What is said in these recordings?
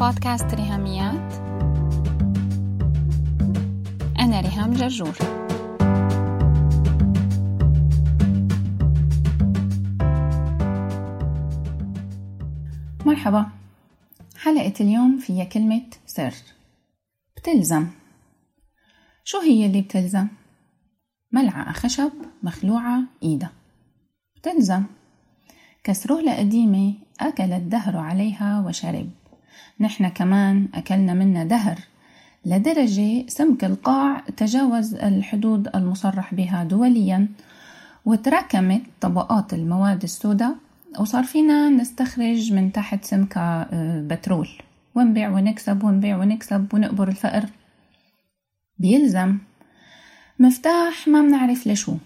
بودكاست ريهاميات. أنا ريهام جرجور. مرحبا. حلقة اليوم فيها كلمة سر. بتلزم. شو هي اللي بتلزم؟ ملعقة خشب مخلوعة إيدها بتلزم. كسرولة قديمة أكل الدهر عليها وشرب. نحن كمان أكلنا منها دهر. لدرجة سمك القاع تجاوز الحدود المصرح بها دوليا وتراكمت طبقات المواد السوداء وصار فينا نستخرج من تحت سمكة آه، بترول. ونبيع ونكسب ونبيع ونكسب ونقبر الفقر. بيلزم. مفتاح ما بنعرف لشو.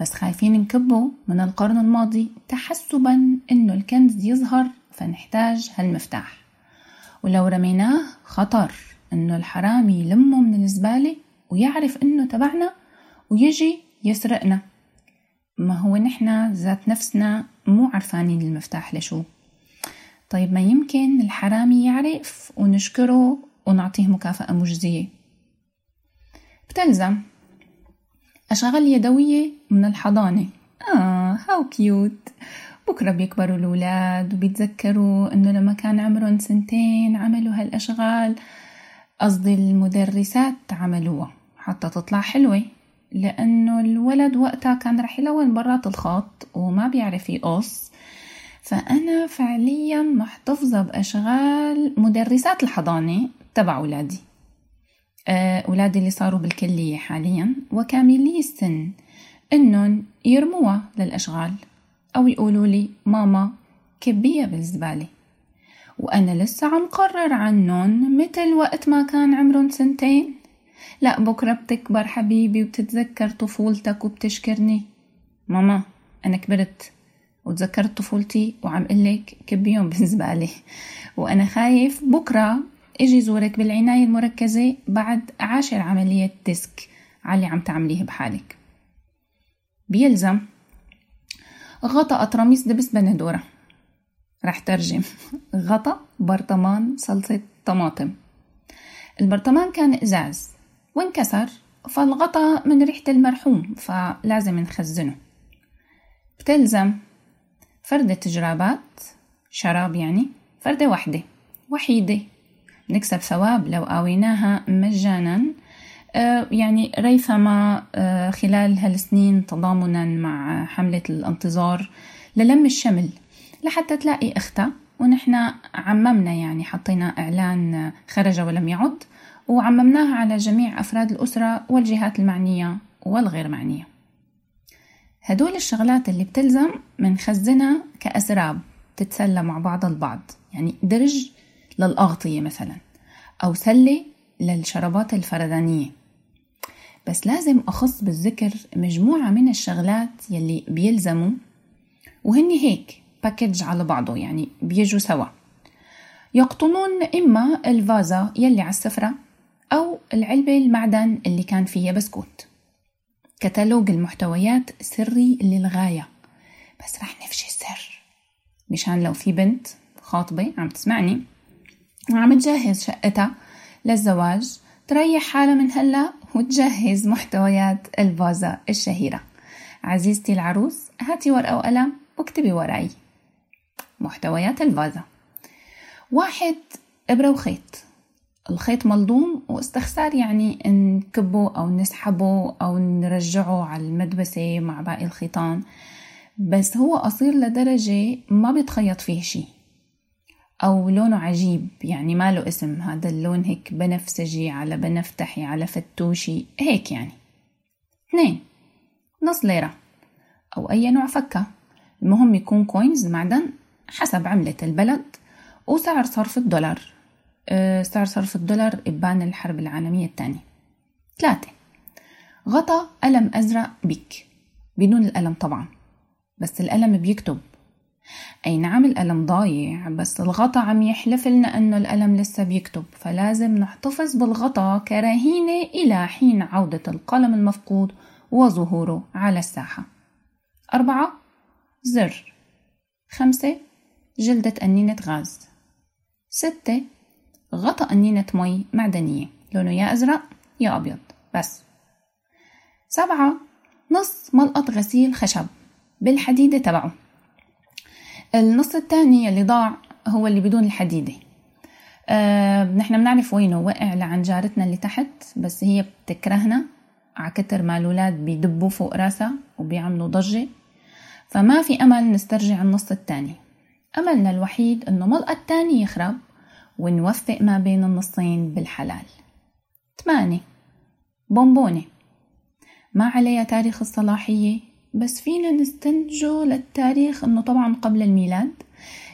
بس خايفين نكبه من القرن الماضي تحسبا إنه الكنز يظهر فنحتاج هالمفتاح. ولو رميناه خطر إنه الحرامي يلمه من الزبالة ويعرف إنه تبعنا ويجي يسرقنا. ما هو نحنا ذات نفسنا مو عرفانين المفتاح لشو. طيب ما يمكن الحرامي يعرف ونشكره ونعطيه مكافأة مجزية؟ بتلزم. أشغال يدوية من الحضانة. آه هاو كيوت بكرة بيكبروا الأولاد وبيتذكروا إنه لما كان عمرهم سنتين عملوا هالأشغال. قصدي المدرسات عملوها حتى تطلع حلوة لأنه الولد وقتها كان رح يلون برات الخط وما بيعرف يقص. فأنا فعليا محتفظة بأشغال مدرسات الحضانة تبع أولادي. آه، أولادي اللي صاروا بالكلية حاليا وكاملي السن إنهم يرموها للأشغال. أو يقولوا لي ماما كبيها بالزبالة وأنا لسه عم قرر عنهم مثل وقت ما كان عمرهم سنتين. لا بكرة بتكبر حبيبي وبتتذكر طفولتك وبتشكرني. ماما أنا كبرت وتذكرت طفولتي وعم قلك كبيهم بالزبالة وأنا خايف بكرة إجي زورك بالعناية المركزة بعد عاشر عملية ديسك على اللي عم تعمليه بحالك. بيلزم. غطا قطرميز دبس بندورة رح ترجم. غطا برطمان صلصة طماطم. البرطمان كان إزاز. وانكسر فالغطأ من ريحة المرحوم فلازم نخزنه. بتلزم. فردة جرابات شراب يعني. فردة واحدة وحيدة. نكسب ثواب لو آويناها مجانا. يعني ريثما آه، خلال هالسنين تضامنا مع حملة الانتظار للم الشمل لحتى تلاقي أختها ونحن عممنا يعني حطينا إعلان خرج ولم يعد وعممناها على جميع أفراد الأسرة والجهات المعنية والغير معنية. هدول الشغلات اللي بتلزم منخزنها كأسراب تتسلى مع بعض البعض يعني درج للأغطية مثلا أو سلة للشرابات الفردانية بس لازم أخص بالذكر مجموعة من الشغلات يلي بيلزموا وهن هيك باكج على بعضه يعني بيجوا سوا. يقطنون إما الفازة يلي على السفرة أو العلبة المعدن اللي كان فيها بسكوت. كتالوج المحتويات سري للغاية. بس رح نفشي السر. مشان لو في بنت خاطبة عم تسمعني وعم تجهز شقتها للزواج تريح حالها من هلأ وتجهز محتويات الفازة الشهيرة. عزيزتي العروس هاتي ورقة وقلم واكتبي وراي. محتويات الفازة واحد إبرة وخيط. الخيط ملضوم واستخسار يعني نكبه أو نسحبه أو نرجعه على المدبسة مع باقي الخيطان. بس هو قصير لدرجة ما بيتخيط فيه شي. أو لونه عجيب يعني ما له اسم هذا اللون هيك بنفسجي على بنفتحي على فتوشي هيك يعني. اثنين نص ليرة أو أي نوع فكة. المهم يكون كوينز معدن حسب عملة البلد. وسعر صرف الدولار. أه سعر صرف الدولار إبان الحرب العالمية الثانية. ثلاثة غطا قلم أزرق بيك بدون القلم طبعا بس القلم بيكتب. أي نعم القلم ضايع بس الغطا عم يحلف لنا أنه القلم لسه بيكتب فلازم نحتفظ بالغطا كرهينة إلى حين عودة القلم المفقود وظهوره على الساحة. أربعة زر. خمسة جلدة أنينة غاز. ستة غطى قنينة مي معدنية لونه يا أزرق يا أبيض بس. سبعة نص ملقط غسيل خشب بالحديدة تبعه. النص الثاني اللي ضاع هو اللي بدون الحديدة. أه نحن بنعرف وينه. وقع لعن جارتنا اللي تحت بس هي بتكرهنا. عكتر ما الولاد بيدبوا فوق راسها وبيعملوا ضجة. فما في أمل نسترجع النص الثاني أملنا الوحيد إنه ملقى الثاني يخرب ونوفق ما بين النصين بالحلال. ثمانية. بونبونة. ما عليها تاريخ الصلاحية. بس فينا نستنتجه للتاريخ إنه طبعا قبل الميلاد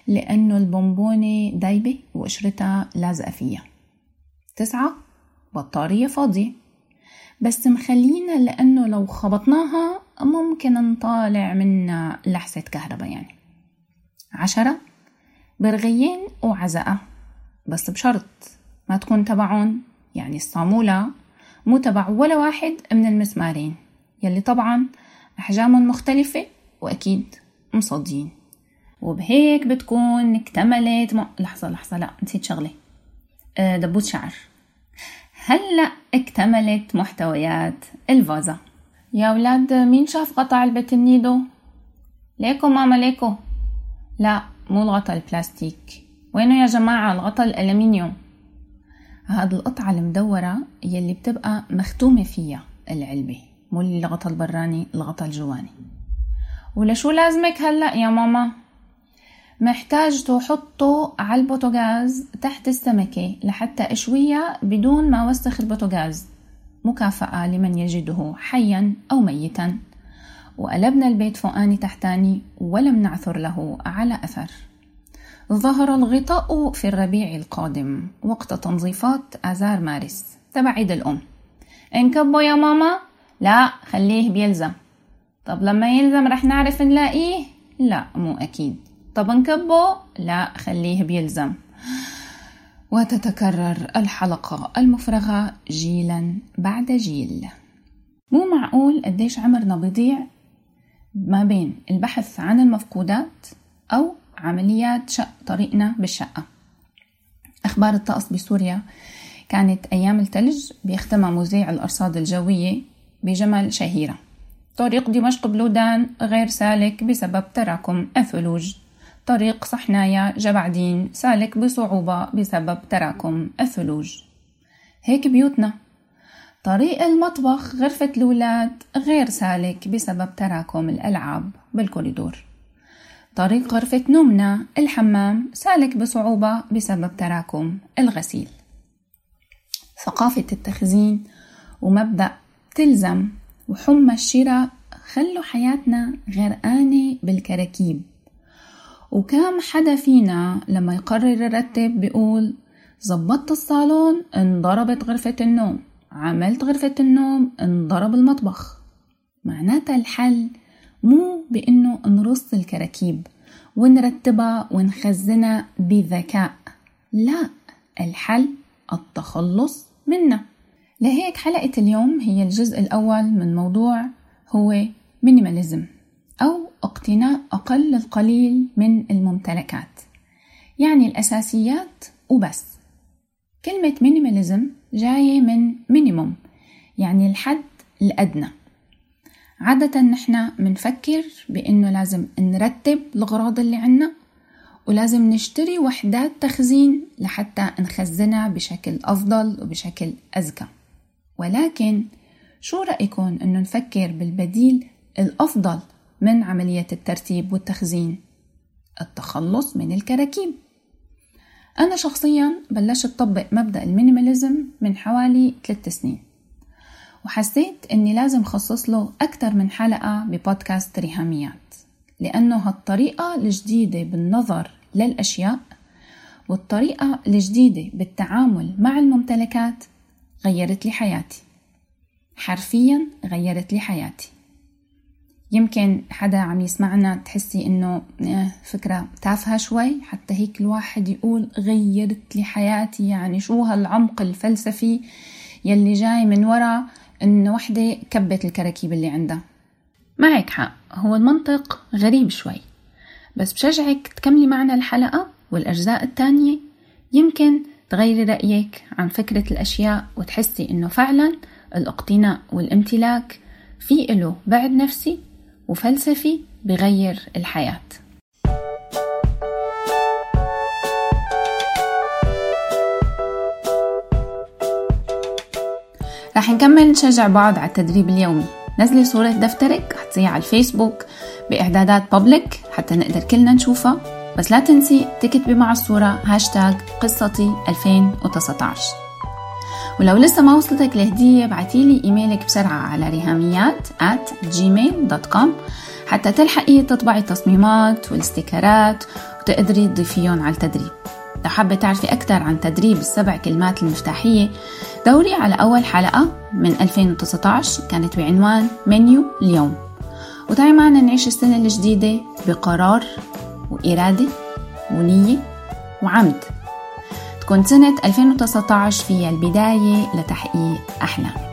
لأنه البونبونة دايبة وقشرتها لازقة فيها تسعة بطارية فاضية. بس مخلينا لأنه لو خبطناها ممكن نطالع منها لحسة كهرباء يعني. عشرة برغيين وعزقة بس بشرط ما تكون تبعون يعني الصامولة مو تبع ولا واحد من المسمارين يلي طبعا أحجامهم مختلفة وأكيد مصدين. وبهيك بتكون اكتملت م... لحظة لحظة لا نسيت شغلة. أه دبوس شعر. هلأ اكتملت محتويات الفازة. يا ولاد مين شاف قطع البيت النيدو؟ ليكو ماما ليكو. لا مو الغطا البلاستيك. وينه يا جماعة؟ الغطا الألمنيوم. هاد القطعة المدورة يلي بتبقى مختومة فيها العلبة. مو الغطا البراني الغطا الجواني. ولشو لازمك هلأ يا ماما؟ محتاج تحطه على البوتوغاز تحت السمكة لحتى أشويها بدون ما وسخ البوتوغاز. مكافأة لمن يجده حيا أو ميتا. وقلبنا البيت فوقاني تحتاني ولم نعثر له على أثر. ظهر الغطاء في الربيع القادم وقت تنظيفات آذار مارس تبع عيد الأم. انكبوا يا ماما. لا خليه بيلزم. طب لما يلزم رح نعرف نلاقيه؟ لا مو أكيد. طب نكبه؟ لا خليه بيلزم. وتتكرر الحلقة المفرغة جيلا بعد جيل. مو معقول قديش عمرنا بيضيع ما بين البحث عن المفقودات أو عمليات شق طريقنا بالشقة. أخبار الطقس بسوريا كانت أيام الثلج بيختمها مذيع الأرصاد الجوية بجمل شهيرة. طريق دمشق بلودان غير سالك بسبب تراكم الثلوج. طريق صحنايا جبعدين سالك بصعوبة بسبب تراكم الثلوج. هيك بيوتنا. طريق المطبخ غرفة الولاد غير سالك بسبب تراكم الألعاب بالكوريدور. طريق غرفة نومنا الحمام سالك بصعوبة بسبب تراكم الغسيل. ثقافة التخزين ومبدأ تلزم وحمى الشراء خلوا حياتنا غرقانة بالكراكيب. وكم حدا فينا لما يقرر يرتب بيقول زبطت الصالون انضربت غرفة النوم عملت غرفة النوم انضرب المطبخ معناتها الحل مو بإنه نرص الكراكيب ونرتبها ونخزنها بذكاء لا الحل التخلص منها. لهيك حلقة اليوم هي الجزء الأول من موضوع هو minimalism أو اقتناء أقل القليل من الممتلكات. يعني الأساسيات وبس. كلمة minimalism جاية من minimum يعني الحد الأدنى. عادة نحن منفكر بأنه لازم نرتب الأغراض اللي عنا ولازم نشتري وحدات تخزين لحتى نخزنها بشكل أفضل وبشكل أذكى ولكن شو رأيكم أنه نفكر بالبديل الأفضل من عملية الترتيب والتخزين؟ التخلص من الكراكيب. أنا شخصيا بلشت أطبق مبدأ المينيماليزم من حوالي ثلاث سنين وحسيت أني لازم خصص له أكثر من حلقة ببودكاست ريهاميات لأنه هالطريقة الجديدة بالنظر للأشياء والطريقة الجديدة بالتعامل مع الممتلكات غيرت لي حياتي. حرفيا غيرت لي حياتي. يمكن حدا عم يسمعنا تحسي إنه آه، فكرة تافهة شوي حتى هيك الواحد يقول غيرت لي حياتي. يعني شو هالعمق الفلسفي يلي جاي من ورا إن وحدة كبت الكراكيب اللي عندها. معك حق هو المنطق غريب شوي. بس بشجعك تكملي معنا الحلقة والأجزاء التانية. يمكن تغيري رأيك عن فكرة الأشياء وتحسي إنه فعلا الاقتناء والامتلاك في له بعد نفسي وفلسفي بغير الحياة. رح نكمل نشجع بعض على التدريب اليومي. نزلي صورة دفترك حطيها على الفيسبوك بإعدادات public حتى نقدر كلنا نشوفها. بس لا تنسي تكتبي مع الصورة هاشتاج قصتي 2019 ولو لسه ما وصلتك الهدية بعتيلي إيميلك بسرعة على ريهاميات at gmail.com حتى تلحقي تطبعي التصميمات وال stickers ات وتقدري تضيفيهم على التدريب. لو حابة تعرفي أكثر عن تدريب السبع كلمات المفتاحية دوري على أول حلقة من 2019 كانت بعنوان منيو اليوم. وتعي معنا نعيش السنة الجديدة بقرار وإرادة ونية وعمد. تكون سنة 2019 فيها البداية لتحقيق أحلامك.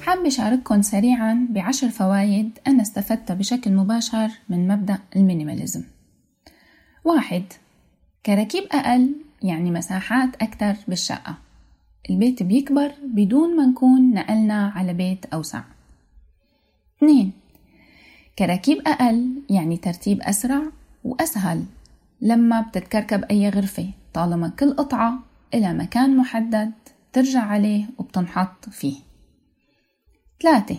حابة أشارككم سريعا بعشر فوائد أنا استفدتها بشكل مباشر من مبدأ ال minimalism. واحد كراكيب أقل يعني مساحات أكثر بالشقة. البيت بيكبر بدون ما نكون نقلنا على بيت أوسع. اثنين. كراكيب أقل يعني ترتيب أسرع وأسهل. لما بتتكركب أي غرفة طالما كل قطعة إلى مكان محدد ترجع عليه وبتنحط فيه. ثلاثة.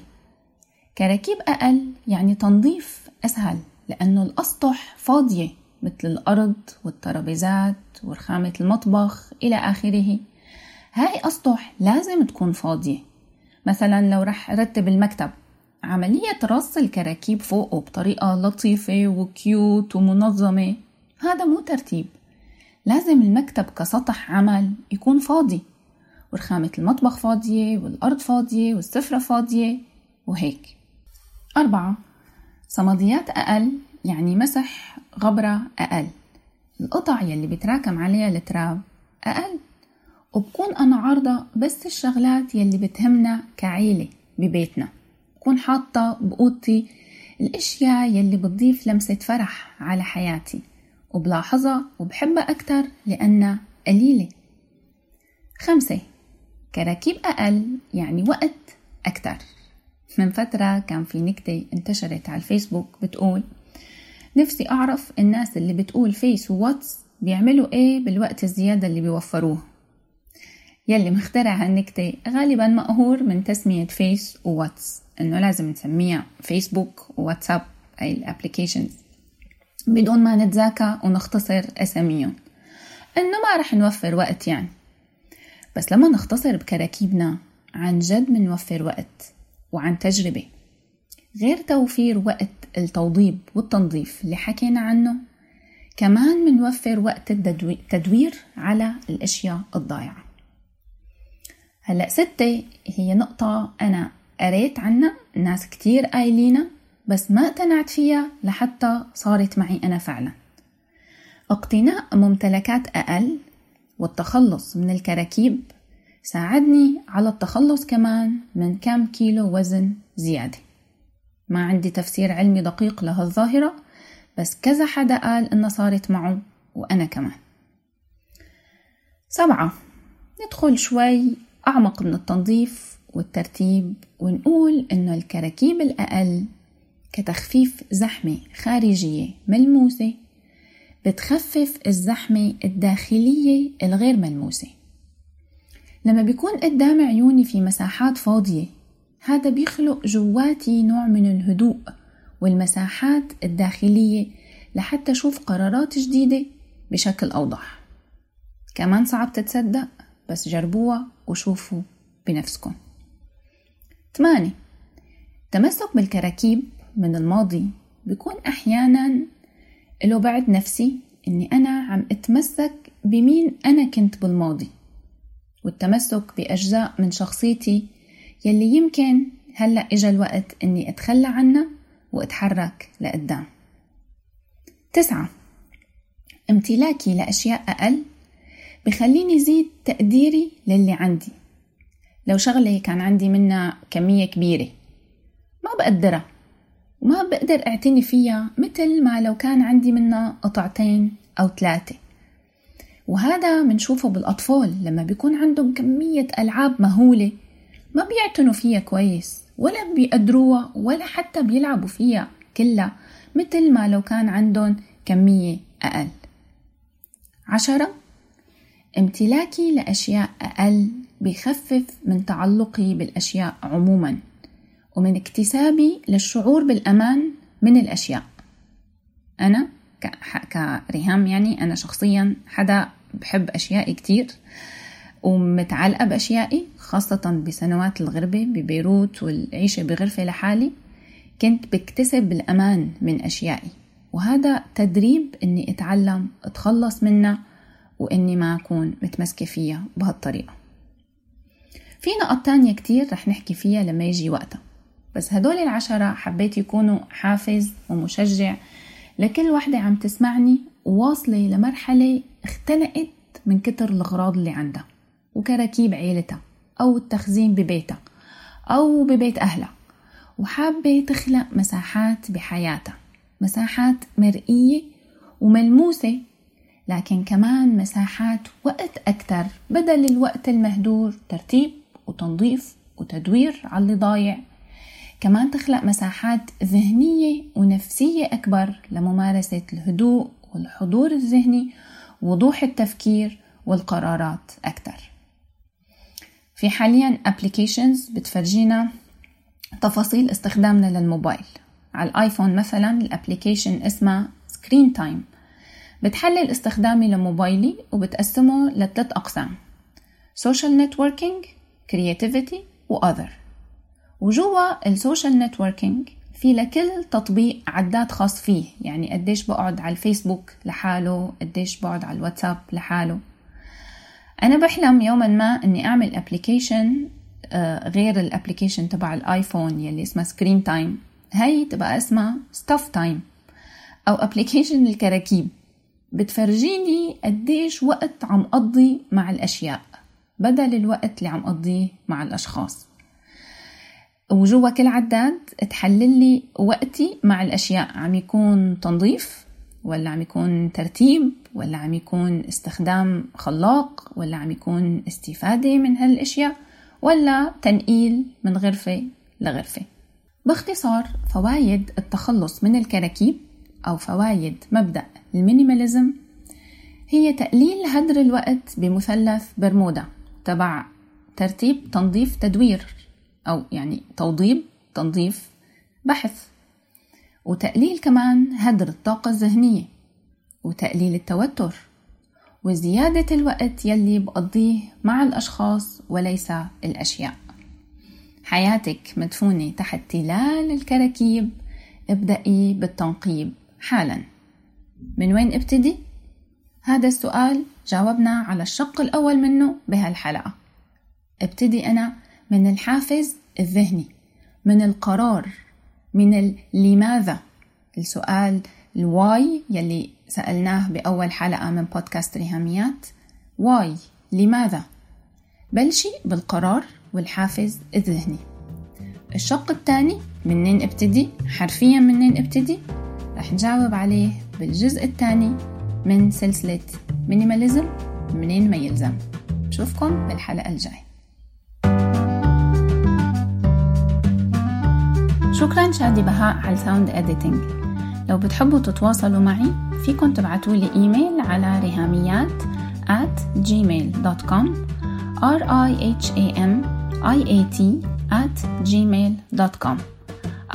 كراكيب أقل يعني تنظيف أسهل لأنه الأسطح فاضية مثل الأرض والترابيزات ورخامة المطبخ إلى آخره. هاي أسطح لازم تكون فاضية. مثلا لو رح رتب المكتب عملية رص الكراكيب فوقه بطريقة لطيفة وكيوت ومنظمة. هذا مو ترتيب. لازم المكتب كسطح عمل يكون فاضي. ورخامة المطبخ فاضية والأرض فاضية والسفرة فاضية وهيك. أربعة. صمديات أقل يعني مسح غبرة أقل. القطع يلي بتراكم عليها التراب أقل. وبكون أنا عارضة بس الشغلات يلي بتهمنا كعيلة ببيتنا. بكون حاطة بأوضتي الأشياء يلي بتضيف لمسة فرح على حياتي وبلاحظها وبحبها أكتر لأنها قليلة. خمسة كراكيب أقل يعني وقت أكتر. من فترة كان في نكتة انتشرت على الفيسبوك بتقول نفسي أعرف الناس اللي بتقول فيس وواتس بيعملوا إيه بالوقت الزيادة اللي بيوفروه. يلي مخترع هالنكتة غالبا مقهور من تسمية فيس وواتس إنه لازم نسميها فيسبوك وواتساب أي الأبليكيشنز. بدون ما نتذاكى ونختصر أساميهم. إنه ما رح نوفر وقت يعني. بس لما نختصر بكراكيبنا عن جد منوفر وقت وعن تجربة. غير توفير وقت التوضيب والتنظيف اللي حكينا عنه كمان منوفر وقت التدوير على الأشياء الضايعة. هلأ ستة هي نقطة أنا قريت عنها ناس كتير قايلينها بس ما اقتنعت فيها لحتى صارت معي أنا فعلا. اقتناء ممتلكات أقل والتخلص من الكراكيب ساعدني على التخلص كمان من كم كيلو وزن زيادة. ما عندي تفسير علمي دقيق لهالظاهرة بس كذا حدا قال إنها صارت معه وأنا كمان. سبعة ندخل شوي أعمق من التنظيف والترتيب ونقول إنه الكراكيب الأقل كتخفيف زحمة خارجية ملموسة بتخفف الزحمة الداخلية الغير ملموسة. لما بيكون قدام عيوني في مساحات فاضية هذا بيخلق جواتي نوع من الهدوء والمساحات الداخلية لحتى أشوف قرارات جديدة بشكل أوضح. كمان صعب تتصدق بس جربوها وشوفوا بنفسكم. ثمانية تمسك بالكراكيب من الماضي. بيكون أحيانا له بعد نفسي إني أنا عم أتمسك بمين أنا كنت بالماضي. والتمسك بأجزاء من شخصيتي يلي يمكن هلأ إجا الوقت إني أتخلى عنها وأتحرك لقدام. تسعة امتلاكي لأشياء أقل بخليني زيد تقديري للي عندي. لو شغلة كان عندي منها كمية كبيرة ما بقدرها وما بقدر أعتني فيها مثل ما لو كان عندي منها قطعتين أو ثلاثة. وهذا منشوفه بالأطفال لما بيكون عندهم كمية ألعاب مهولة ما بيعتنوا فيها كويس ولا بيقدروها ولا حتى بيلعبوا فيها كلها مثل ما لو كان عندهم كمية أقل. عشرة امتلاكي لأشياء أقل بخفف من تعلقي بالأشياء عموما ومن اكتسابي للشعور بالأمان من الأشياء. أنا كريهام يعني أنا شخصيا حدا بحب أشيائي كتير ومتعلقة بأشيائي خاصة بسنوات الغربة ببيروت والعيشة بغرفة لحالي. كنت بكتسب الأمان من أشيائي وهذا تدريب إني أتعلم أتخلص منها وإني ما أكون متمسكة فيها بهالطريقة. في نقط تانية كتير رح نحكي فيها لما يجي وقتها. بس هدول العشرة حبيت يكونوا حافز ومشجع لكل وحدة عم تسمعني وواصلة لمرحلة اختنقت من كتر الأغراض اللي عندها وكراكيب عيلتها أو التخزين ببيتها أو ببيت أهلها. وحابة تخلق مساحات بحياتها مساحات مرئية وملموسة لكن كمان مساحات وقت أكتر بدل الوقت المهدور ترتيب وتنظيف وتدوير على اللي ضايع. كمان تخلق مساحات ذهنية ونفسية أكبر لممارسة الهدوء والحضور الذهني وضوح التفكير والقرارات أكثر في حاليا applications بتفرجينا تفاصيل استخدامنا للموبايل. على الآيفون مثلا ال application اسمها Screen Time بتحلل استخدامي لموبايلي وبتقسمه لثلاث أقسام social networking creativity و other وجوا ال social networking في لكل تطبيق عداد خاص فيه يعني قديش بقعد على الفيسبوك لحاله قديش بقعد على الواتساب لحاله. أنا بحلم يوما ما أني أعمل application آه، غير ال application تبع الآيفون يلي اسمها Screen Time هاي تبقى اسمها Stuff Time أو application الكراكيب. بتفرجيني قديش وقت عم قضي مع الأشياء بدل الوقت اللي عم قضيه مع الأشخاص. وجوا كل عداد تحلل لي وقتي مع الأشياء عم يكون تنظيف ولا عم يكون ترتيب ولا عم يكون استخدام خلاق ولا عم يكون استفادة من هالأشياء ولا تنقيل من غرفة لغرفة. باختصار فوايد التخلص من الكراكيب أو فوايد مبدأ. ال minimalism هي تقليل هدر الوقت بمثلث برمودا تبع ترتيب تنظيف تدوير أو يعني توضيب تنظيف بحث. وتقليل كمان هدر الطاقة الذهنية وتقليل التوتر وزيادة الوقت يلي بقضيه مع الأشخاص وليس الأشياء. حياتك مدفونة تحت تلال الكراكيب ابدأي بالتنقيب. حالا. من وين ابتدي؟ هذا السؤال جاوبنا على الشق الأول منه بهالحلقة. ابتدي أنا من الحافز الذهني من القرار من لماذا؟ السؤال ال why يلي سألناه بأول حلقة من بودكاست ريهاميات. why لماذا؟ بلشي بالقرار والحافز الذهني. الشق الثاني منين ابتدي؟ حرفيا منين ابتدي؟ رح نجاوب عليه بالجزء الثاني من سلسلة minimalism منين ما يلزم. نشوفكم بالحلقة الجاي. شكرا شادي بهاء على ال sound editing لو بتحبوا تتواصلوا معي فيكن تبعتوا لي إيميل على رهاميات at gmail.com r i h a m i a t at gmail.com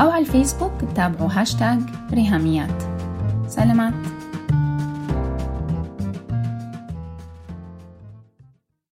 أو على الفيسبوك تابعوا هاشتاج رهاميات سلامات.